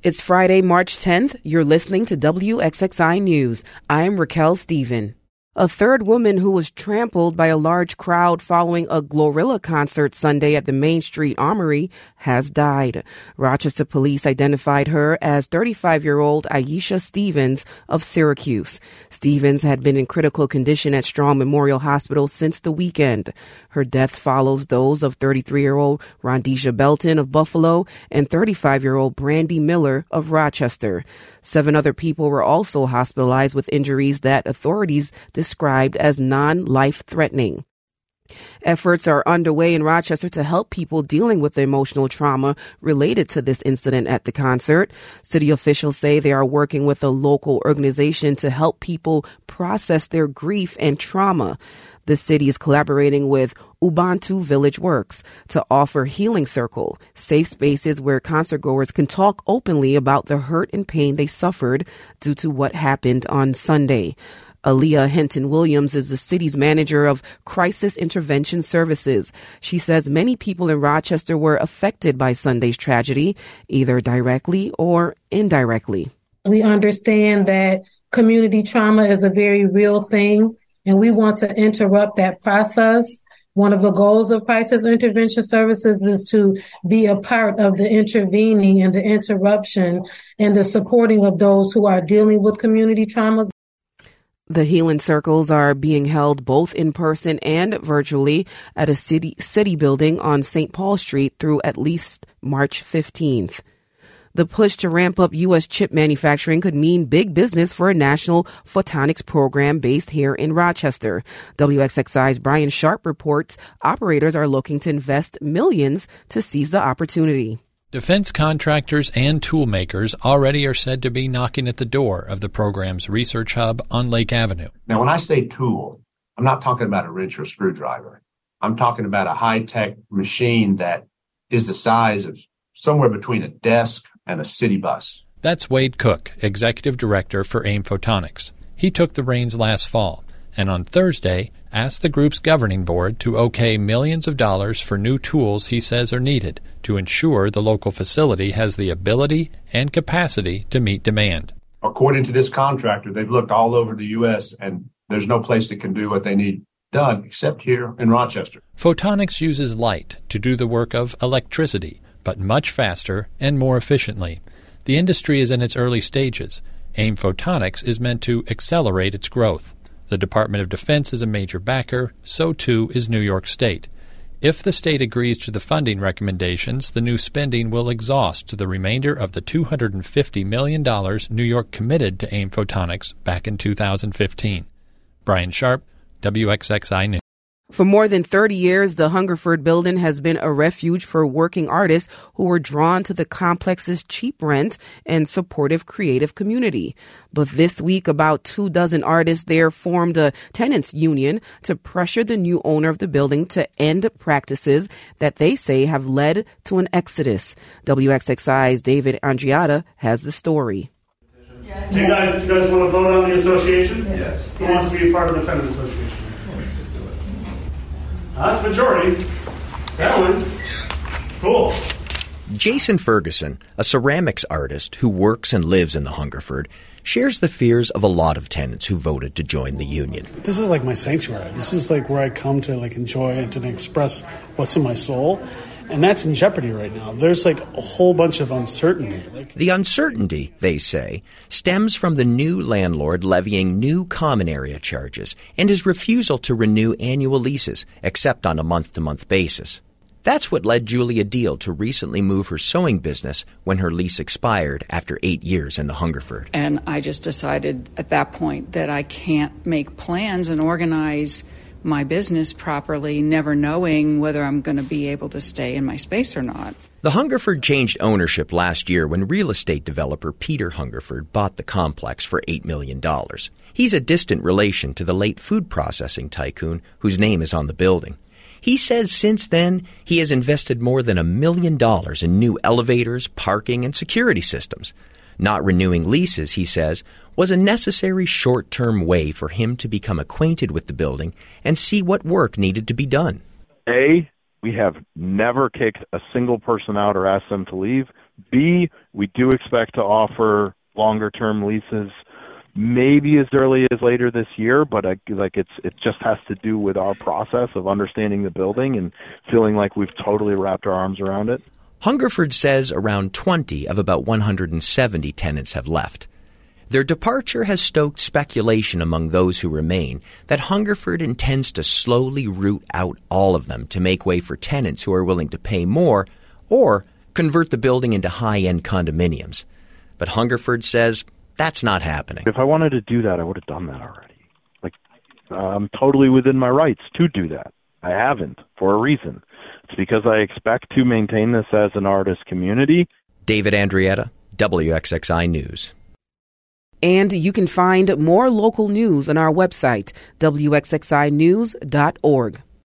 It's Friday, March 10th. You're listening to WXXI News. I'm Raquel Stephen. A third woman who was trampled by a large crowd following a Glorilla concert Sunday at the Main Street Armory has died. Rochester police identified her as 35 year old Aisha Stevens of Syracuse. Stevens had been in critical condition at Strong Memorial Hospital since the weekend. Her death follows those of 33 year old Rondisha Belton of Buffalo and 35 year old Brandy Miller of Rochester. Seven other people were also hospitalized with injuries that authorities described as non life threatening. Efforts are underway in Rochester to help people dealing with the emotional trauma related to this incident at the concert. City officials say they are working with a local organization to help people process their grief and trauma. The city is collaborating with Ubuntu Village Works to offer Healing Circle, safe spaces where concertgoers can talk openly about the hurt and pain they suffered due to what happened on Sunday. Aaliyah Hinton Williams is the city's manager of crisis intervention services. She says many people in Rochester were affected by Sunday's tragedy, either directly or indirectly. We understand that community trauma is a very real thing and we want to interrupt that process. One of the goals of crisis intervention services is to be a part of the intervening and the interruption and the supporting of those who are dealing with community traumas. The healing circles are being held both in person and virtually at a city city building on St. Paul Street through at least March 15th. The push to ramp up U.S. chip manufacturing could mean big business for a national photonics program based here in Rochester. WXXI's Brian Sharp reports operators are looking to invest millions to seize the opportunity. Defense contractors and toolmakers already are said to be knocking at the door of the program's research hub on Lake Avenue. Now, when I say tool, I'm not talking about a wrench or a screwdriver. I'm talking about a high tech machine that is the size of somewhere between a desk and a city bus. That's Wade Cook, Executive Director for AIM Photonics. He took the reins last fall and on Thursday asked the group's governing board to okay millions of dollars for new tools he says are needed to ensure the local facility has the ability and capacity to meet demand. According to this contractor, they've looked all over the U.S. and there's no place that can do what they need done except here in Rochester. Photonics uses light to do the work of electricity but much faster and more efficiently. The industry is in its early stages. AIM Photonics is meant to accelerate its growth. The Department of Defense is a major backer, so too is New York State. If the state agrees to the funding recommendations, the new spending will exhaust the remainder of the $250 million New York committed to AIM Photonics back in 2015. Brian Sharp, WXXI News. For more than 30 years, the Hungerford building has been a refuge for working artists who were drawn to the complex's cheap rent and supportive creative community. But this week, about two dozen artists there formed a tenants union to pressure the new owner of the building to end practices that they say have led to an exodus. WXXI's David Andreatta has the story. Do you guys, do you guys want to vote on the association? Yes. Who wants to be a part of the tenant association? Uh, that's majority. That one's Cool. Jason Ferguson, a ceramics artist who works and lives in the Hungerford, shares the fears of a lot of tenants who voted to join the union. This is like my sanctuary. This is like where I come to like enjoy and to express what's in my soul. And that's in jeopardy right now. There's like a whole bunch of uncertainty. Like, the uncertainty, they say, stems from the new landlord levying new common area charges and his refusal to renew annual leases, except on a month to month basis. That's what led Julia Deal to recently move her sewing business when her lease expired after eight years in the Hungerford. And I just decided at that point that I can't make plans and organize my business properly, never knowing whether I'm going to be able to stay in my space or not. The Hungerford changed ownership last year when real estate developer Peter Hungerford bought the complex for $8 million. He's a distant relation to the late food processing tycoon whose name is on the building. He says since then he has invested more than a million dollars in new elevators, parking, and security systems. Not renewing leases, he says, was a necessary short term way for him to become acquainted with the building and see what work needed to be done. A, we have never kicked a single person out or asked them to leave. B, we do expect to offer longer term leases maybe as early as later this year, but I, like it's it just has to do with our process of understanding the building and feeling like we've totally wrapped our arms around it. Hungerford says around 20 of about 170 tenants have left. Their departure has stoked speculation among those who remain that Hungerford intends to slowly root out all of them to make way for tenants who are willing to pay more or convert the building into high end condominiums. But Hungerford says that's not happening. If I wanted to do that, I would have done that already. Like, I'm totally within my rights to do that. I haven't for a reason. It's because I expect to maintain this as an artist community. David Andreatta, WXXI News. And you can find more local news on our website, wxxinews.org.